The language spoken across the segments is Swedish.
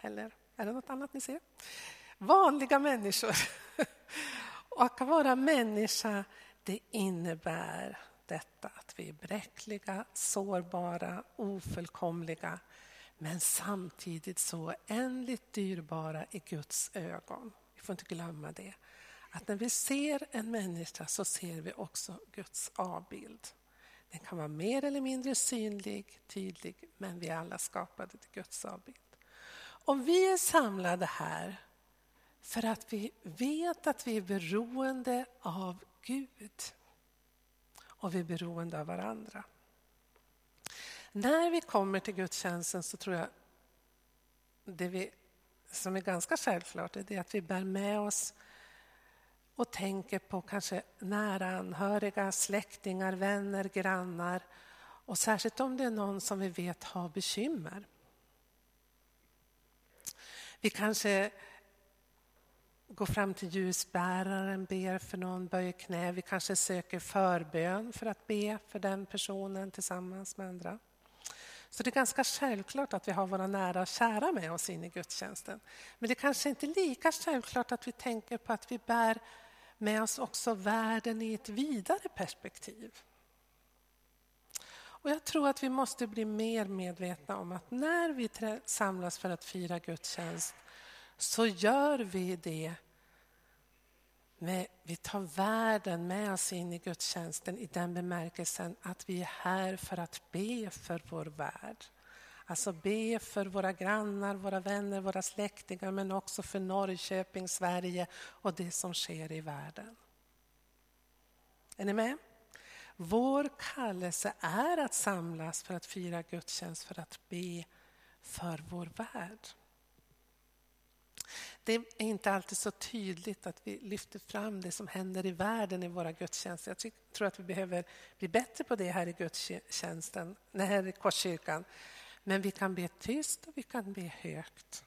Eller är det något annat ni ser? Vanliga människor. Och att vara människa, det innebär detta att vi är bräckliga, sårbara, ofullkomliga men samtidigt så oändligt dyrbara i Guds ögon. Vi får inte glömma det. Att när vi ser en människa så ser vi också Guds avbild. Den kan vara mer eller mindre synlig, tydlig, men vi är alla skapade till Guds avbild. Om vi är samlade här för att vi vet att vi är beroende av Gud. Och vi är beroende av varandra. När vi kommer till gudstjänsten så tror jag det vi, som är ganska självklart är det att vi bär med oss och tänker på kanske nära anhöriga, släktingar, vänner, grannar och särskilt om det är någon som vi vet har bekymmer. Vi kanske går fram till ljusbäraren, ber för någon, böjer knä. Vi kanske söker förbön för att be för den personen tillsammans med andra. Så det är ganska självklart att vi har våra nära och kära med oss in i gudstjänsten. Men det är kanske inte lika självklart att vi tänker på att vi bär med oss också världen i ett vidare perspektiv. Och jag tror att vi måste bli mer medvetna om att när vi samlas för att fira gudstjänst så gör vi det med, vi tar världen med oss in i gudstjänsten i den bemärkelsen att vi är här för att be för vår värld. Alltså be för våra grannar, våra vänner, våra släktingar men också för Norrköping, Sverige och det som sker i världen. Är ni med? Vår kallelse är att samlas för att fira gudstjänst, för att be för vår värld. Det är inte alltid så tydligt att vi lyfter fram det som händer i världen i våra gudstjänster. Jag tror att vi behöver bli bättre på det här i gudstjänsten, här i Korskyrkan. Men vi kan be tyst och vi kan be högt.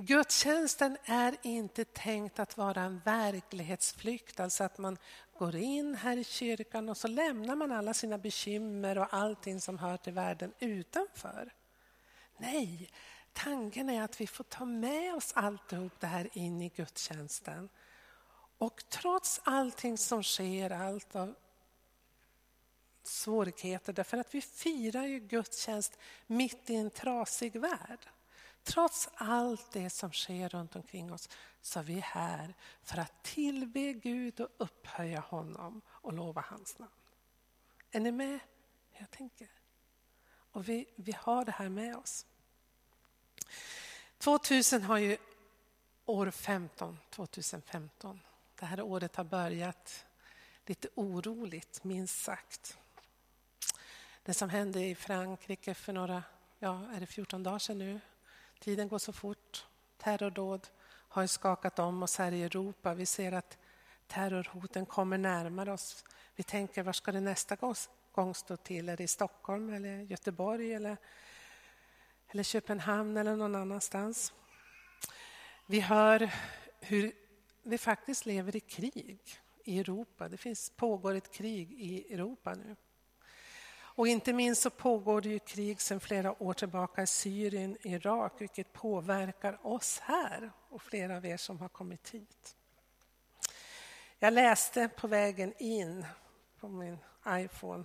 Gudstjänsten är inte tänkt att vara en verklighetsflykt, alltså att man går in här i kyrkan och så lämnar man alla sina bekymmer och allting som hör till världen utanför. Nej, tanken är att vi får ta med oss alltihop det här in i gudstjänsten. Och trots allting som sker, allt av svårigheter, därför att vi firar ju gudstjänst mitt i en trasig värld. Trots allt det som sker runt omkring oss så är vi här för att tillbe Gud och upphöja honom och lova hans namn. Är ni med? Jag tänker. Och vi, vi har det här med oss. 2000 har ju år 15, 2015. Det här året har börjat lite oroligt, minst sagt. Det som hände i Frankrike för några, ja, är det 14 dagar sedan nu? Tiden går så fort. Terrordåd har skakat om oss här i Europa. Vi ser att terrorhoten kommer närmare oss. Vi tänker, var ska det nästa gång stå till? Är det i Stockholm eller Göteborg eller eller Köpenhamn eller någon annanstans. Vi hör hur vi faktiskt lever i krig i Europa. Det finns, pågår ett krig i Europa nu. Och inte minst så pågår det ju krig sedan flera år tillbaka i Syrien, Irak, vilket påverkar oss här och flera av er som har kommit hit. Jag läste på vägen in på min iPhone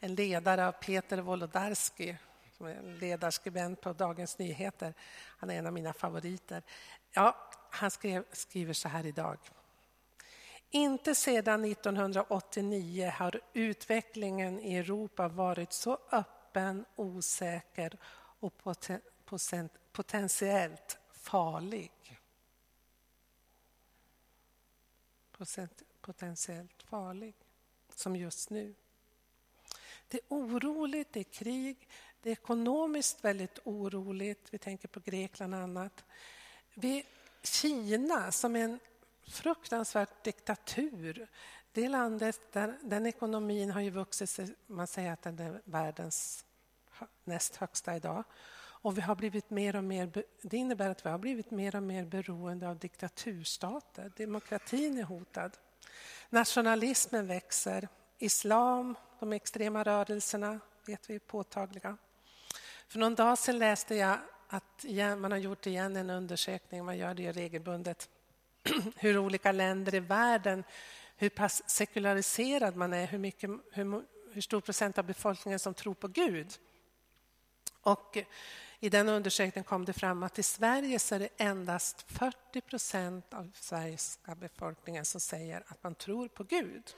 en ledare av Peter Wolodarski som är ledarskribent på Dagens Nyheter. Han är en av mina favoriter. Ja, han skrev, skriver så här idag. Inte sedan 1989 har utvecklingen i Europa varit så öppen, osäker och potentiellt farlig. Potentiellt farlig, som just nu. Det är oroligt, det är krig, det är ekonomiskt väldigt oroligt. Vi tänker på Grekland och annat. Vi, Kina, som är en fruktansvärt diktatur. Det landet, där, den ekonomin har ju vuxit sig, man säger att den är världens näst högsta idag. Och vi har blivit mer och mer, det innebär att vi har blivit mer och mer beroende av diktaturstater. Demokratin är hotad. Nationalismen växer. Islam, de extrema rörelserna vet vi är påtagliga. För någon dag sedan läste jag att man har gjort igen en undersökning, man gör det regelbundet, hur olika länder i världen, hur pass sekulariserad man är, hur, mycket, hur, hur stor procent av befolkningen som tror på Gud. Och i den undersökningen kom det fram att i Sverige så är det endast 40 procent av Sveriges befolkningen som säger att man tror på Gud.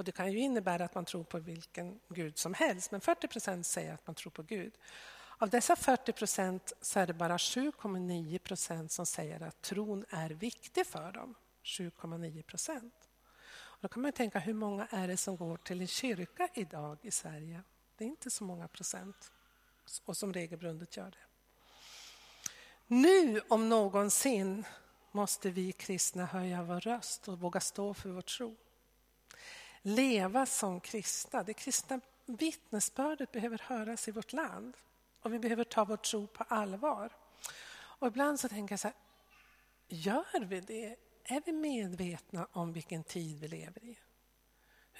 Och det kan ju innebära att man tror på vilken Gud som helst, men 40 procent säger att man tror på Gud. Av dessa 40 procent så är det bara 7,9 procent som säger att tron är viktig för dem. 7,9 procent. Då kan man tänka, hur många är det som går till en kyrka idag i Sverige? Det är inte så många procent och som regelbundet gör det. Nu om någonsin måste vi kristna höja vår röst och våga stå för vår tro. Leva som kristna. Det kristna vittnesbördet behöver höras i vårt land och vi behöver ta vår tro på allvar. Och ibland så tänker jag så här, gör vi det? Är vi medvetna om vilken tid vi lever i?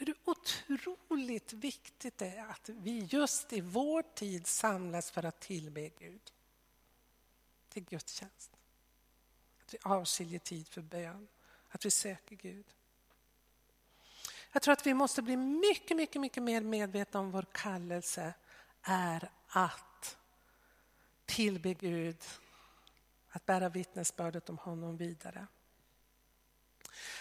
hur otroligt viktigt det är att vi just i vår tid samlas för att tillbe Gud. Till gudstjänst. Att vi avskiljer tid för bön, att vi söker Gud. Jag tror att vi måste bli mycket, mycket, mycket mer medvetna om vår kallelse är att tillbe Gud, att bära vittnesbördet om honom vidare.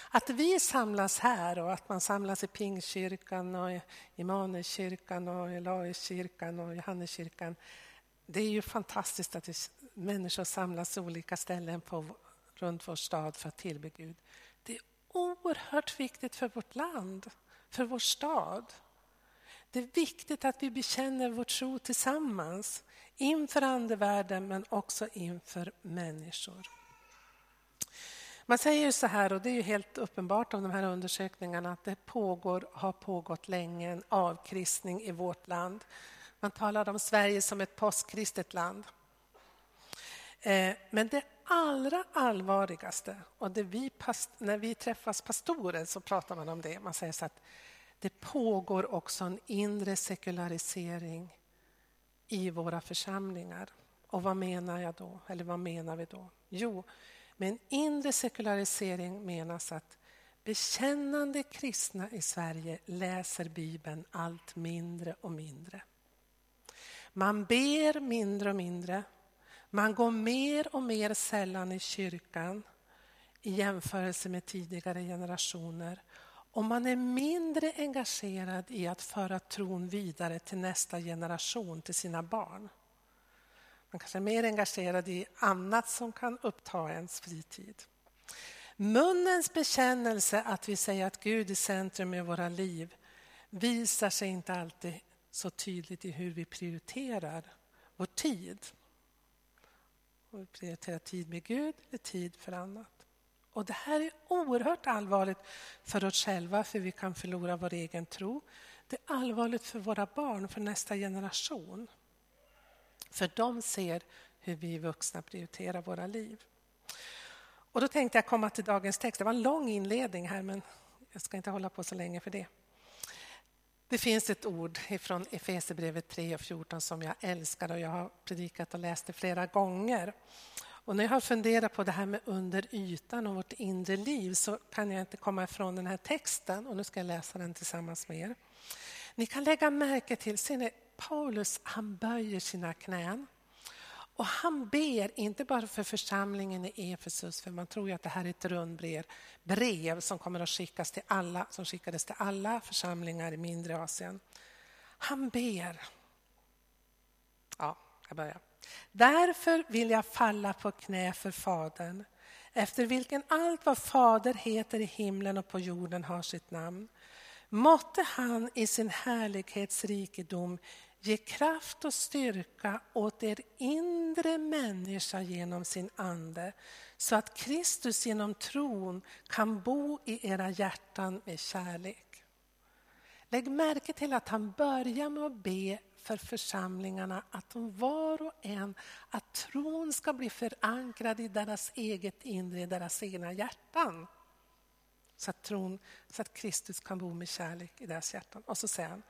Att vi samlas här och att man samlas i Pingstkyrkan och Immanuelskyrkan och Elaiskyrkan och Johanneskyrkan. Det är ju fantastiskt att människor samlas i olika ställen på, runt vår stad för att tillbe Gud. Det är oerhört viktigt för vårt land, för vår stad. Det är viktigt att vi bekänner vår tro tillsammans inför andevärlden men också inför människor. Man säger så här, och det är ju helt uppenbart av de här undersökningarna, att det pågår, har pågått länge en avkristning i vårt land. Man talar om Sverige som ett postkristet land. Eh, men det allra allvarligaste, och det vi, när vi träffas pastorer så pratar man om det, man säger så att det pågår också en inre sekularisering i våra församlingar. Och vad menar jag då? Eller vad menar vi då? Jo, med en inre sekularisering menas att bekännande kristna i Sverige läser Bibeln allt mindre och mindre. Man ber mindre och mindre. Man går mer och mer sällan i kyrkan i jämförelse med tidigare generationer. Om man är mindre engagerad i att föra tron vidare till nästa generation, till sina barn. Man kanske är mer engagerad i annat som kan uppta ens fritid. Munnens bekännelse att vi säger att Gud är centrum i våra liv visar sig inte alltid så tydligt i hur vi prioriterar vår tid. Om vi prioriterar tid med Gud eller tid för annat. Och Det här är oerhört allvarligt för oss själva, för vi kan förlora vår egen tro. Det är allvarligt för våra barn, för nästa generation. För de ser hur vi vuxna prioriterar våra liv. Och då tänkte jag komma till dagens text. Det var en lång inledning här, men jag ska inte hålla på så länge för det. Det finns ett ord från Efesierbrevet 3 och 14 som jag älskar och jag har predikat och läst det flera gånger. Och när jag har funderat på det här med under ytan och vårt inre liv så kan jag inte komma ifrån den här texten och nu ska jag läsa den tillsammans med er. Ni kan lägga märke till, ser ni, Paulus han böjer sina knän. Och han ber inte bara för församlingen i Efesus, för man tror ju att det här är ett rundbrev brev som kommer att skickas till alla, som skickades till alla församlingar i mindre Asien. Han ber. Ja, jag börjar. Därför vill jag falla på knä för Fadern, efter vilken allt vad Fader heter i himlen och på jorden har sitt namn. Måtte han i sin härlighetsrikedom Ge kraft och styrka åt er inre människa genom sin ande så att Kristus genom tron kan bo i era hjärtan med kärlek. Lägg märke till att han börjar med att be för församlingarna att de var och en, att tron ska bli förankrad i deras eget inre, i deras egna hjärtan. Så att, tron, så att Kristus kan bo med kärlek i deras hjärtan. Och så säger han,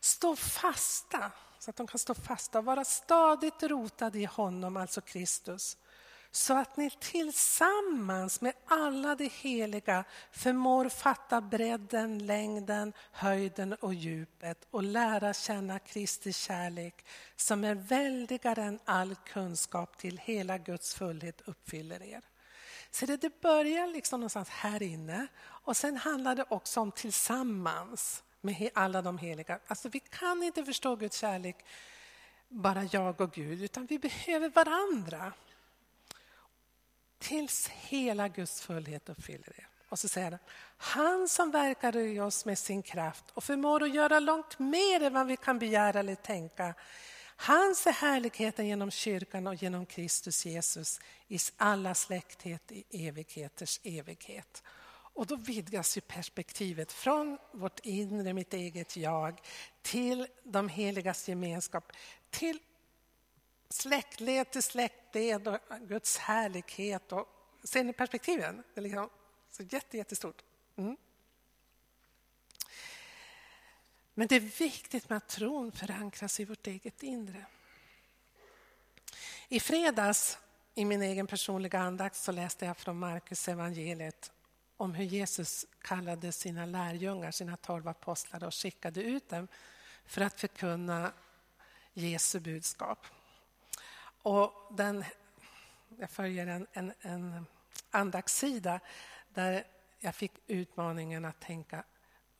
Stå fasta så att de kan stå fasta och vara stadigt rotade i honom, alltså Kristus så att ni tillsammans med alla de heliga förmår fatta bredden, längden, höjden och djupet och lära känna Kristi kärlek som är väldigare än all kunskap till hela Guds fullhet uppfyller er. Så det, det börjar liksom någonstans här inne och sen handlar det också om tillsammans med alla de heliga. Alltså vi kan inte förstå Guds kärlek bara jag och Gud, utan vi behöver varandra tills hela Guds fullhet uppfyller er. Och så säger han, han som verkar i oss med sin kraft och förmår att göra långt mer än vad vi kan begära eller tänka. Hans är härligheten genom kyrkan och genom Kristus Jesus i alla släkthet i evigheters evighet. Och då vidgas ju perspektivet från vårt inre, mitt eget jag, till de heligas gemenskap, till släktled till släktled och Guds härlighet. Och, ser ni perspektiven? Det är liksom så jätte, jättestort. Mm. Men det är viktigt med att tron förankras i vårt eget inre. I fredags i min egen personliga andakt så läste jag från Markus evangeliet om hur Jesus kallade sina lärjungar, sina tolv apostlar och skickade ut dem för att förkunna Jesu budskap. Och den, jag följer en, en, en andaktssida där jag fick utmaningen att tänka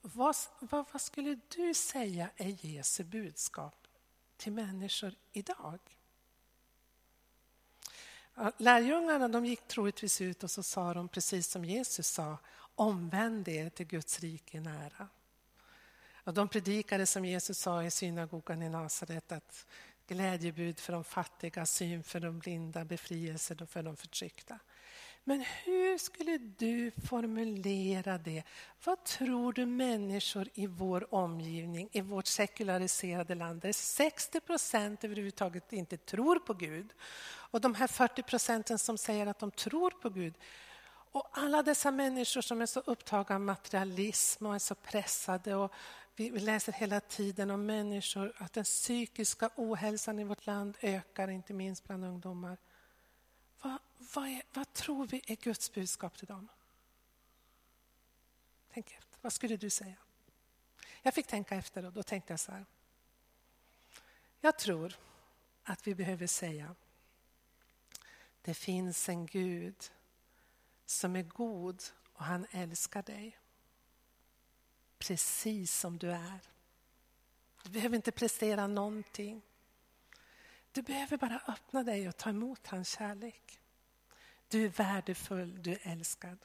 vad, vad, vad, skulle du säga är Jesu budskap till människor idag? Lärjungarna de gick troligtvis ut och så sa de precis som Jesus sa, omvänd er till Guds rike nära. Och de predikade som Jesus sa i synagogan i Nasaret att glädjebud för de fattiga, syn för de blinda, befrielse för de förtryckta. Men hur skulle du formulera det? Vad tror du människor i vår omgivning, i vårt sekulariserade land, där 60 procent överhuvudtaget inte tror på Gud och de här 40 procenten som säger att de tror på Gud. Och alla dessa människor som är så upptagna av materialism och är så pressade och vi läser hela tiden om människor, att den psykiska ohälsan i vårt land ökar, inte minst bland ungdomar. Vad, vad, är, vad tror vi är Guds budskap till dem? Tänk efter. Vad skulle du säga? Jag fick tänka efter och då tänkte jag så här. Jag tror att vi behöver säga det finns en Gud som är god och han älskar dig precis som du är. Du behöver inte prestera någonting. Du behöver bara öppna dig och ta emot hans kärlek. Du är värdefull, du är älskad.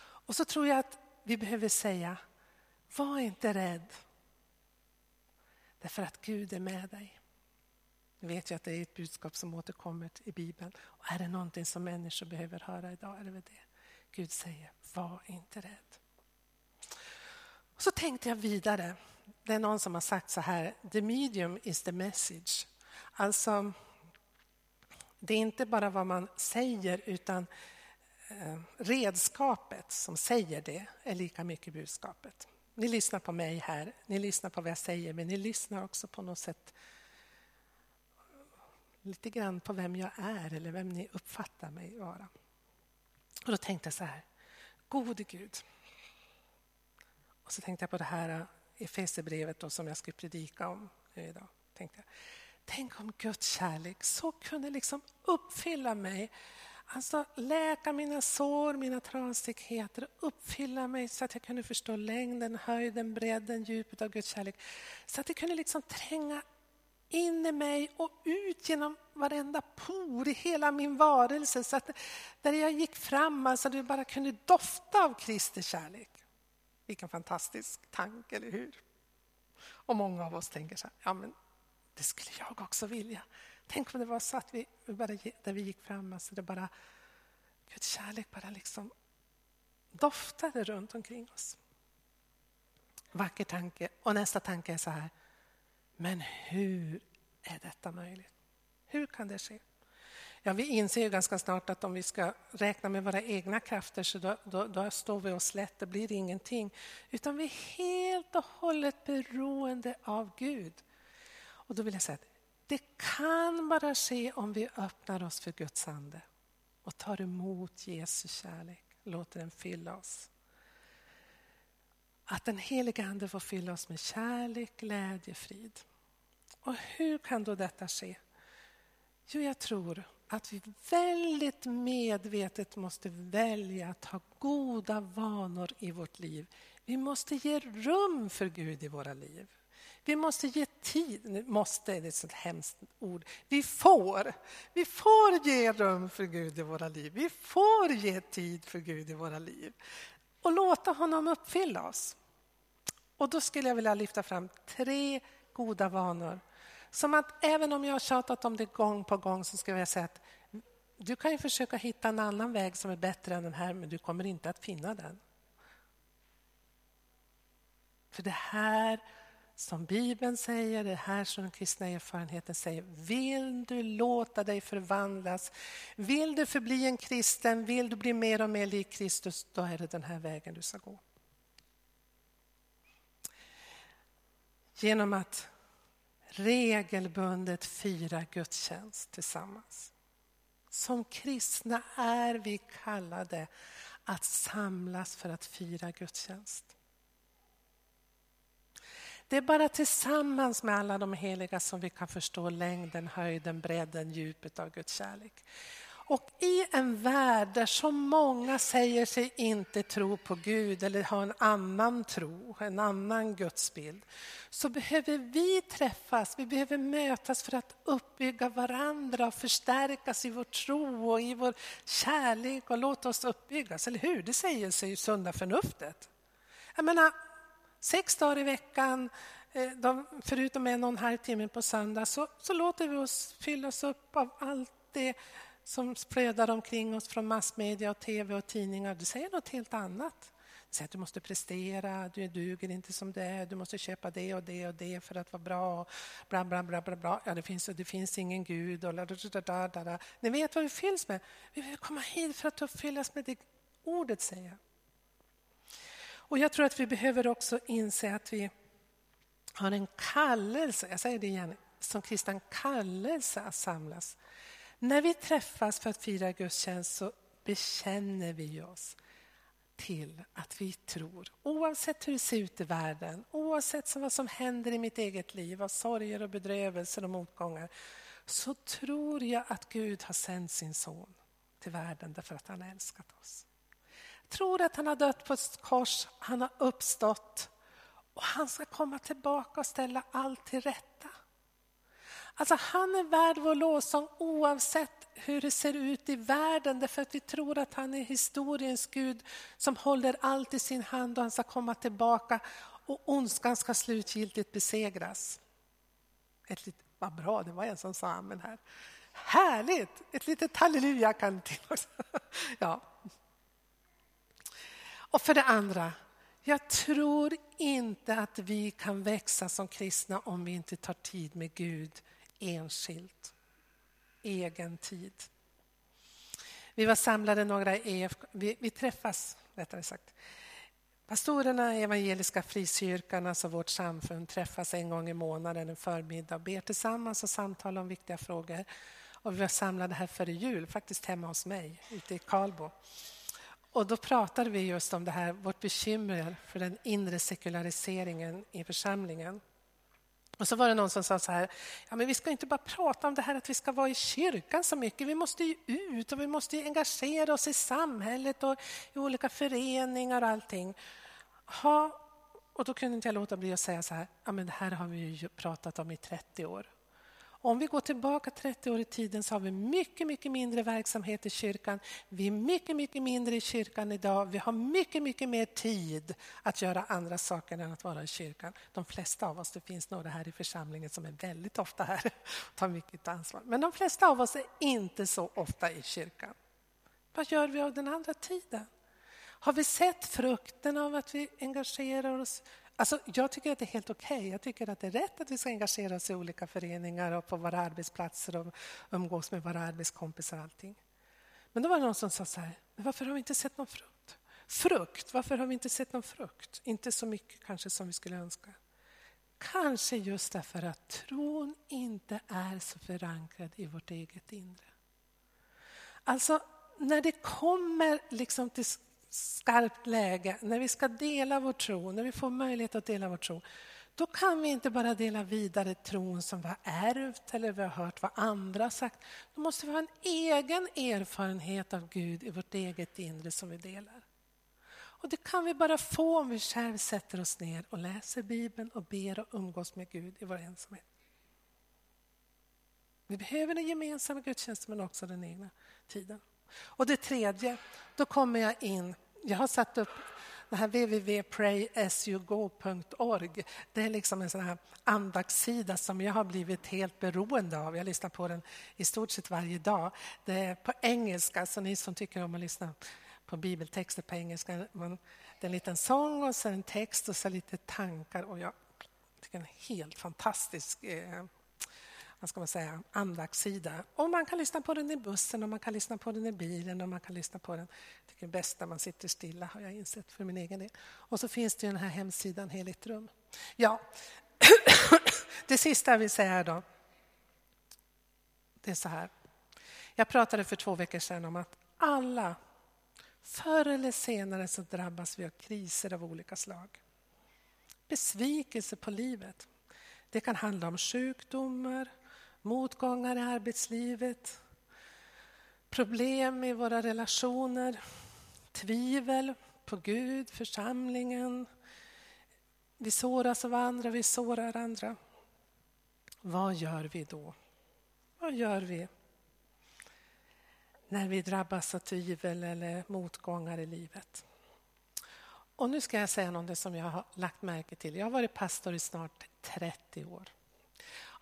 Och så tror jag att vi behöver säga, var inte rädd. Därför att Gud är med dig. Nu vet jag att det är ett budskap som återkommer i Bibeln. Och är det någonting som människor behöver höra idag är det väl det. Gud säger, var inte rädd. Och så tänkte jag vidare. Det är någon som har sagt så här, the medium is the message. Alltså, det är inte bara vad man säger utan eh, redskapet som säger det är lika mycket budskapet. Ni lyssnar på mig här, ni lyssnar på vad jag säger men ni lyssnar också på något sätt lite grann på vem jag är eller vem ni uppfattar mig vara. Och då tänkte jag så här, gode Gud, och så tänkte jag på det här äh, Efesierbrevet som jag skulle predika om idag. Tänkte jag. Tänk om Guds kärlek så kunde liksom uppfylla mig. Alltså läka mina sår, mina trasigheter, uppfylla mig så att jag kunde förstå längden, höjden, bredden, djupet av Guds kärlek. Så att det kunde liksom tränga in i mig och ut genom varenda por i hela min varelse. Så att där jag gick fram, alltså det bara kunde dofta av Kristi kärlek. Vilken fantastisk tanke, eller hur? Och många av oss tänker så här, ja men det skulle jag också vilja. Tänk om det var så att vi, bara, där vi gick fram, alltså det bara, Guds kärlek bara liksom doftade runt omkring oss. Vacker tanke. Och nästa tanke är så här, men hur är detta möjligt? Hur kan det ske? Ja, vi inser ju ganska snart att om vi ska räkna med våra egna krafter så då, då, då står vi oss slätt, det blir ingenting. Utan vi är helt och hållet beroende av Gud. Och då vill jag säga att det kan bara ske om vi öppnar oss för Guds ande och tar emot Jesu kärlek, låter den fylla oss. Att den heliga Ande får fylla oss med kärlek, glädje, frid. Och hur kan då detta ske? Jo, jag tror att vi väldigt medvetet måste välja att ha goda vanor i vårt liv. Vi måste ge rum för Gud i våra liv. Vi måste ge tid, måste är ett sånt hemskt ord. Vi får. Vi får ge rum för Gud i våra liv. Vi får ge tid för Gud i våra liv. Och låta honom uppfylla oss. Och då skulle jag vilja lyfta fram tre goda vanor. Som att även om jag har tjatat om det gång på gång så ska jag säga att du kan ju försöka hitta en annan väg som är bättre än den här men du kommer inte att finna den. För det här som Bibeln säger, det här som den kristna erfarenheten säger. Vill du låta dig förvandlas, vill du förbli en kristen, vill du bli mer och mer lik Kristus, då är det den här vägen du ska gå. Genom att regelbundet fira gudstjänst tillsammans. Som kristna är vi kallade att samlas för att fira gudstjänst. Det är bara tillsammans med alla de heliga som vi kan förstå längden, höjden, bredden, djupet av Guds kärlek. Och i en värld där så många säger sig inte tro på Gud eller ha en annan tro, en annan gudsbild, så behöver vi träffas, vi behöver mötas för att uppbygga varandra och förstärkas i vår tro och i vår kärlek och låta oss uppbyggas, eller hur? Det säger sig ju sunda förnuftet. Jag menar, sex dagar i veckan, eh, de, förutom en och en halv timme på söndag, så, så låter vi oss fyllas upp av allt det som flödar omkring oss från massmedia, och tv och tidningar. Du säger något helt annat. Du säger att du måste prestera, du duger inte som du är, du måste köpa det och det och det för att vara bra. Bla, bla, bla, bla, bla. Ja, det, finns, det finns ingen Gud. Och da, da, da, da, da. Ni vet vad vi fylls med. Vi vill komma hit för att uppfyllas med det ordet säger. Och jag tror att vi behöver också inse att vi har en kallelse, jag säger det igen, som kristen kallelse att samlas. När vi träffas för att fira gudstjänst så bekänner vi oss till att vi tror, oavsett hur det ser ut i världen, oavsett vad som händer i mitt eget liv av sorger och bedrövelser och motgångar, så tror jag att Gud har sänt sin son till världen därför att han har älskat oss tror att han har dött på ett kors, han har uppstått och han ska komma tillbaka och ställa allt till rätta. Alltså han är värd vår lovsång oavsett hur det ser ut i världen därför att vi tror att han är historiens Gud som håller allt i sin hand och han ska komma tillbaka och ondskan ska slutgiltigt besegras. Ett litet, vad bra, det var en som sa amen här. Härligt! Ett litet halleluja kan till också. Ja, och för det andra, jag tror inte att vi kan växa som kristna om vi inte tar tid med Gud enskilt. Egen tid. Vi var samlade några EFK... vi, vi träffas, rättare sagt. Pastorerna i Evangeliska Frikyrkan, alltså vårt samfund, träffas en gång i månaden en förmiddag och ber tillsammans och samtalar om viktiga frågor. Och vi var samlade här före jul, faktiskt hemma hos mig ute i Karlbo. Och då pratade vi just om det här, vårt bekymmer för den inre sekulariseringen i församlingen. Och så var det någon som sa så här, ja, men vi ska inte bara prata om det här att vi ska vara i kyrkan så mycket, vi måste ju ut och vi måste engagera oss i samhället och i olika föreningar och allting. Ha, och då kunde inte jag låta bli att säga så här, ja, men det här har vi ju pratat om i 30 år. Om vi går tillbaka 30 år i tiden så har vi mycket, mycket mindre verksamhet i kyrkan. Vi är mycket, mycket mindre i kyrkan idag. Vi har mycket, mycket mer tid att göra andra saker än att vara i kyrkan. De flesta av oss, det finns några här i församlingen som är väldigt ofta här och tar mycket ansvar. Men de flesta av oss är inte så ofta i kyrkan. Vad gör vi av den andra tiden? Har vi sett frukten av att vi engagerar oss Alltså, jag tycker att det är helt okej. Okay. Jag tycker att det är rätt att vi ska engagera oss i olika föreningar och på våra arbetsplatser och umgås med våra arbetskompisar och allting. Men då var det någon som sa så här, men varför har vi inte sett någon frukt? Frukt, varför har vi inte sett någon frukt? Inte så mycket kanske som vi skulle önska. Kanske just därför att tron inte är så förankrad i vårt eget inre. Alltså, när det kommer liksom till skarpt läge, när vi ska dela vår tro, när vi får möjlighet att dela vår tro, då kan vi inte bara dela vidare tron som vi har ärvt eller vi har hört vad andra har sagt. Då måste vi ha en egen erfarenhet av Gud i vårt eget inre som vi delar. Och Det kan vi bara få om vi själva sätter oss ner och läser Bibeln och ber och umgås med Gud i vår ensamhet. Vi behöver den gemensamma gudstjänsten men också den egna tiden. Och det tredje, då kommer jag in. Jag har satt upp det här www.prayasugo.org. Det är liksom en sån här andaktssida som jag har blivit helt beroende av. Jag lyssnar på den i stort sett varje dag. Det är på engelska, så ni som tycker om att lyssna på bibeltexter på engelska. Man, det är en liten sång och sen en text och så lite tankar. Och jag tycker det är en helt fantastisk eh, vad ska man säga, andaktssida. Och man kan lyssna på den i bussen, och man kan lyssna på den i bilen och man kan lyssna på den. Jag tycker det är bäst när man sitter stilla, har jag insett för min egen del. Och så finns det den här hemsidan Heligt rum. Ja, det sista jag vill säga då. Det är så här. Jag pratade för två veckor sedan om att alla, förr eller senare så drabbas vi av kriser av olika slag. Besvikelse på livet. Det kan handla om sjukdomar, motgångar i arbetslivet, problem i våra relationer, tvivel på Gud, församlingen. Vi såras av andra, vi sårar andra. Vad gör vi då? Vad gör vi när vi drabbas av tvivel eller motgångar i livet? Och nu ska jag säga något som jag har lagt märke till. Jag har varit pastor i snart 30 år.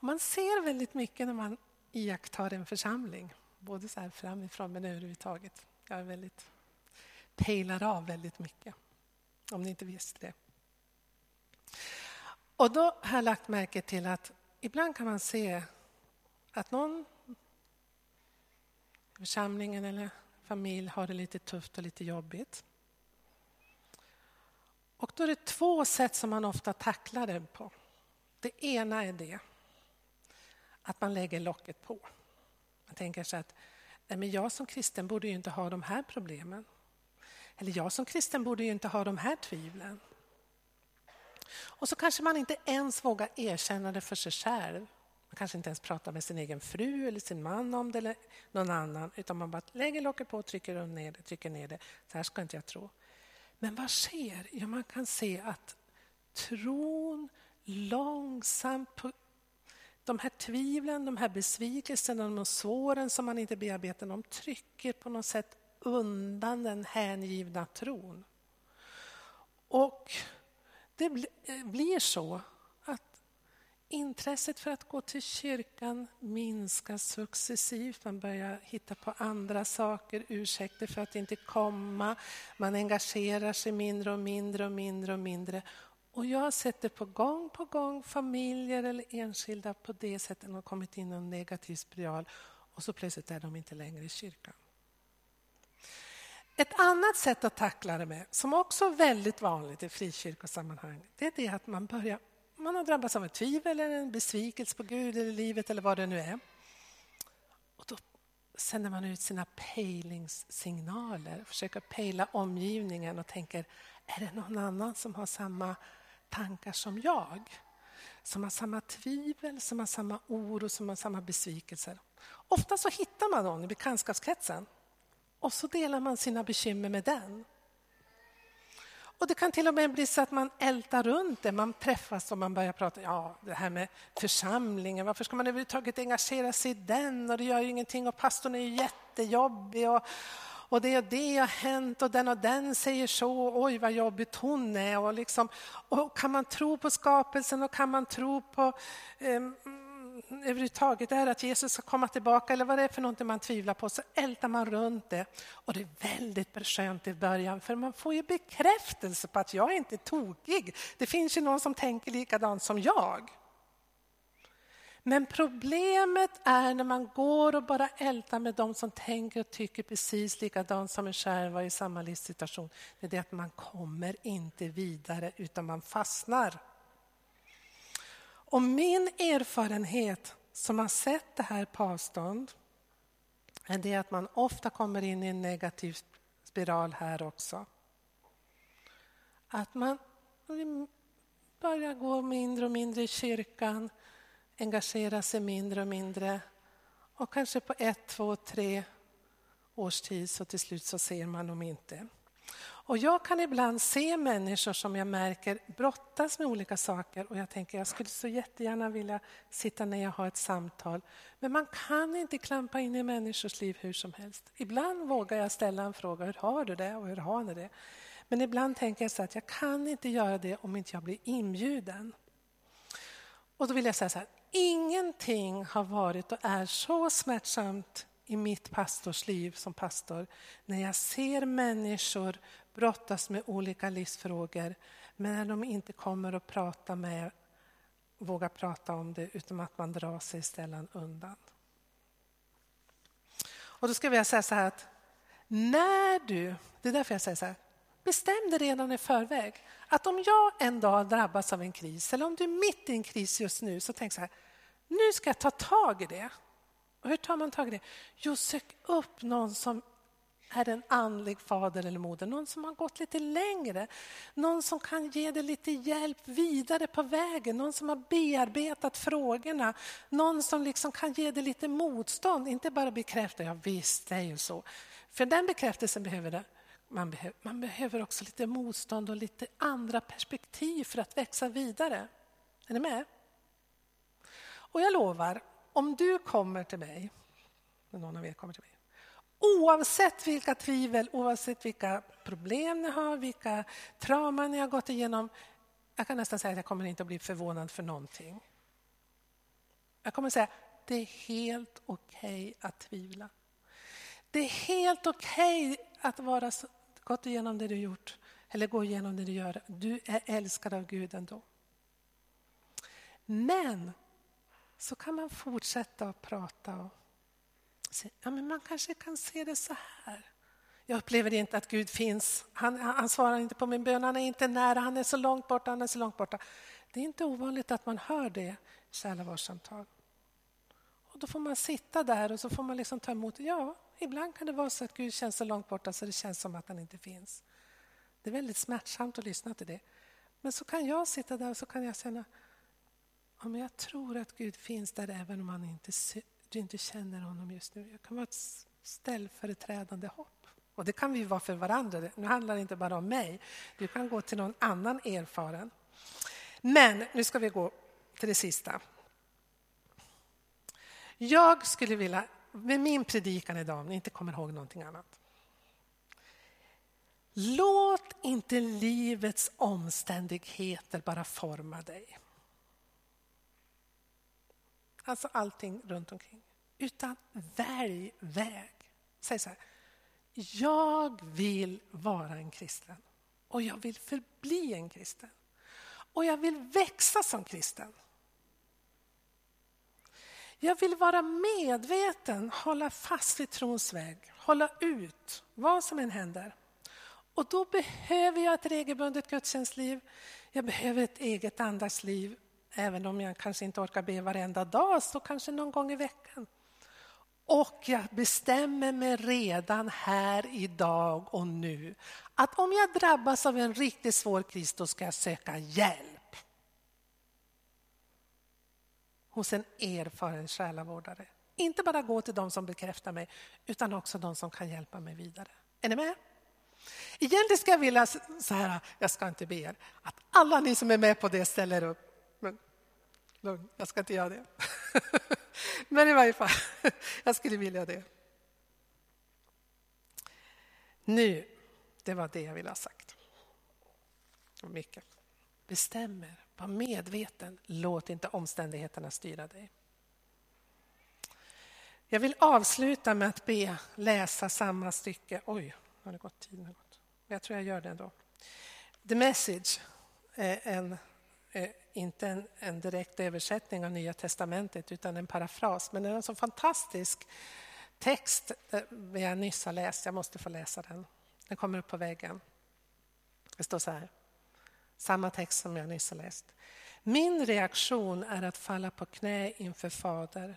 Man ser väldigt mycket när man iakttar en församling, både så här framifrån men överhuvudtaget. Jag är väldigt, pejlar av väldigt mycket, om ni inte visste det. Och då har jag lagt märke till att ibland kan man se att någon i församlingen eller familj har det lite tufft och lite jobbigt. Och då är det två sätt som man ofta tacklar det på. Det ena är det att man lägger locket på. Man tänker sig att nej men jag som kristen borde ju inte ha de här problemen. Eller jag som kristen borde ju inte ha de här tvivlen. Och så kanske man inte ens vågar erkänna det för sig själv. Man kanske inte ens pratar med sin egen fru eller sin man om det eller någon annan. Utan man bara lägger locket på och trycker ner det, trycker ner det. Så här ska inte jag tro. Men vad sker? Ja, man kan se att tron långsamt de här tvivlen, de här besvikelserna, de såren som man inte bearbetar, de trycker på något sätt undan den hängivna tron. Och det eh, blir så att intresset för att gå till kyrkan minskar successivt. Man börjar hitta på andra saker, ursäkter för att inte komma. Man engagerar sig mindre och mindre och mindre och mindre. Och jag har sett det på gång på gång, familjer eller enskilda på det sättet har kommit in i en negativ spiral och så plötsligt är de inte längre i kyrkan. Ett annat sätt att tackla det med, som också är väldigt vanligt i frikyrkosammanhang, det är det att man börjar, man har drabbats av ett tvivel eller en besvikelse på Gud eller livet eller vad det nu är. Och då sänder man ut sina pejlingssignaler, försöker pejla omgivningen och tänker, är det någon annan som har samma tankar som jag. Som har samma tvivel, som har samma oro, som har samma besvikelser. Ofta så hittar man någon i bekantskapskretsen och så delar man sina bekymmer med den. Och Det kan till och med bli så att man ältar runt det. Man träffas och man börjar prata ja, det här med församlingen. Varför ska man överhuvudtaget engagera sig i den? Och Det gör ju ingenting och pastorn är ju jättejobbig. Och, och det och det har hänt och den och den säger så, oj vad jobbigt hon är. Och, liksom, och kan man tro på skapelsen och kan man tro på eh, överhuvudtaget är att Jesus ska komma tillbaka eller vad det är för någonting man tvivlar på så ältar man runt det. Och det är väldigt skönt i början för man får ju bekräftelse på att jag är inte tokig. Det finns ju någon som tänker likadant som jag. Men problemet är när man går och bara ältar med de som tänker och tycker precis likadant som en själv i samma livssituation. Det är det att man kommer inte vidare utan man fastnar. Och min erfarenhet som har sett det här på avstånd är det att man ofta kommer in i en negativ spiral här också. Att man börjar gå mindre och mindre i kyrkan, engagera sig mindre och mindre och kanske på ett, två, tre års tid så till slut så ser man dem inte. Och jag kan ibland se människor som jag märker brottas med olika saker och jag tänker jag skulle så jättegärna vilja sitta ner och ha ett samtal. Men man kan inte klampa in i människors liv hur som helst. Ibland vågar jag ställa en fråga, hur har du det och hur har ni det? Men ibland tänker jag så att jag kan inte göra det om inte jag blir inbjuden. Och då vill jag säga så här, ingenting har varit och är så smärtsamt i mitt pastorsliv som pastor när jag ser människor brottas med olika livsfrågor men när de inte kommer att prata med, våga prata om det utan att man drar sig istället undan. Och då ska jag säga så här att när du, det är därför jag säger så här, bestäm dig redan i förväg att om jag en dag drabbas av en kris eller om du är mitt i en kris just nu så tänk så här, nu ska jag ta tag i det. Och hur tar man tag i det? Jo, sök upp någon som är en andlig fader eller moder, någon som har gått lite längre. Någon som kan ge dig lite hjälp vidare på vägen, någon som har bearbetat frågorna. Någon som liksom kan ge dig lite motstånd, inte bara bekräfta, ja visst, det är ju så. För den bekräftelsen behöver du. Man, behöver, man behöver också lite motstånd och lite andra perspektiv för att växa vidare. Är ni med? Och jag lovar, om du kommer till mig, när någon av er kommer till mig, oavsett vilka tvivel, oavsett vilka problem ni har, vilka trauman ni har gått igenom, jag kan nästan säga att jag kommer inte att bli förvånad för någonting. Jag kommer att säga det är helt okej okay att tvivla. Det är helt okej okay att vara gått igenom det du gjort eller gå igenom det du gör. Du är älskad av Gud ändå. Men så kan man fortsätta att prata och säga, ja, men man kanske kan se det så här. Jag upplever inte att Gud finns. Han, han svarar inte på min bön, han är inte nära, han är så långt borta, han är så långt borta. Det är inte ovanligt att man hör det i själavårdssamtal. Och då får man sitta där och så får man liksom ta emot. Ja, ibland kan det vara så att Gud känns så långt borta så det känns som att han inte finns. Det är väldigt smärtsamt att lyssna till det. Men så kan jag sitta där och så kan jag känna ja, men jag tror att Gud finns där även om man inte, du inte känner honom just nu. Jag kan vara ett ställföreträdande hopp. Och det kan vi vara för varandra. Nu handlar det inte bara om mig. Du kan gå till någon annan erfaren. Men nu ska vi gå till det sista. Jag skulle vilja, med min predikan idag, om ni inte kommer ihåg någonting annat. Låt inte livets omständigheter bara forma dig. Alltså allting runt omkring. Utan välj väg. Säg så här. Jag vill vara en kristen och jag vill förbli en kristen. Och jag vill växa som kristen. Jag vill vara medveten, hålla fast vid trons väg, hålla ut vad som än händer. Och då behöver jag ett regelbundet gudstjänstliv. Jag behöver ett eget andaktsliv Även om jag kanske inte orkar be varenda dag, så kanske någon gång i veckan. Och jag bestämmer mig redan här idag och nu att om jag drabbas av en riktigt svår kris, då ska jag söka hjälp. Hos en erfaren själavårdare. Inte bara gå till de som bekräftar mig, utan också de som kan hjälpa mig vidare. Är ni med? Egentligen ska jag vilja, så här, jag ska inte be er, att alla ni som är med på det ställer upp men lugn, jag ska inte göra det. Men i varje fall, jag skulle vilja det. Nu, det var det jag ville ha sagt. Mycket. Bestäm er, var medveten, låt inte omständigheterna styra dig. Jag vill avsluta med att be läsa samma stycke. Oj, har det gått tiden? Jag tror jag gör det ändå. The Message är en eh, inte en, en, direkt översättning av Nya testamentet utan en parafras. Men det är en så fantastisk text eh, som jag nyss har läst. Jag måste få läsa den. Den kommer upp på väggen. Det står så här. Samma text som jag nyss har läst. Min reaktion är att falla på knä inför fader,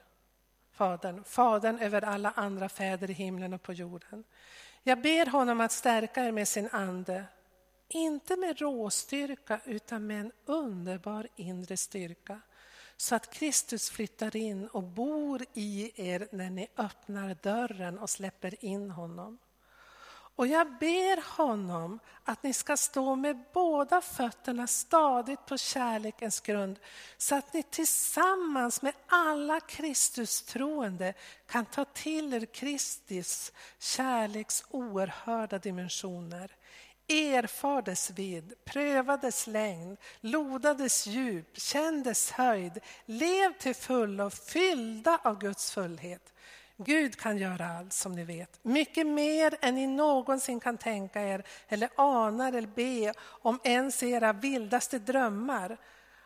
Fadern, Fadern över alla andra fäder i himlen och på jorden. Jag ber honom att stärka er med sin ande, inte med råstyrka utan med en underbar inre styrka så att Kristus flyttar in och bor i er när ni öppnar dörren och släpper in honom. Och jag ber honom att ni ska stå med båda fötterna stadigt på kärlekens grund så att ni tillsammans med alla Kristus-troende kan ta till er Kristus kärleks oerhörda dimensioner erfar dess vidd, pröva dess längd, loda dess djup, känn dess höjd, lev till fullo, fyllda av Guds fullhet. Gud kan göra allt som ni vet, mycket mer än ni någonsin kan tänka er eller anar eller be om ens era vildaste drömmar.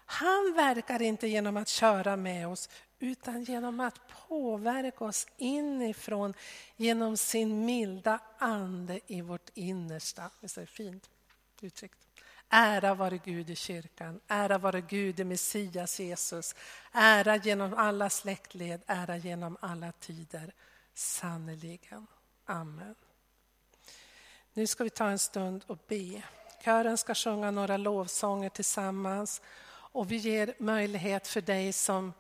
Han verkar inte genom att köra med oss utan genom att påverka oss inifrån genom sin milda ande i vårt innersta. Visst är det fint uttryckt? Ära vare Gud i kyrkan, ära vare Gud i Messias Jesus. Ära genom alla släktled, ära genom alla tider. Sannerligen. Amen. Nu ska vi ta en stund och be. Kören ska sjunga några lovsånger tillsammans och vi ger möjlighet för dig som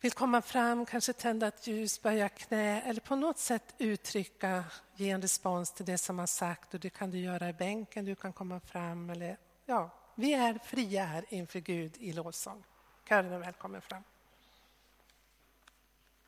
vill komma fram, kanske tända ett ljus, böja knä eller på något sätt uttrycka, ge en respons till det som har sagt. Och det kan du göra i bänken, du kan komma fram. Eller, ja, vi är fria här inför Gud i lovsång. Kören är välkommen fram.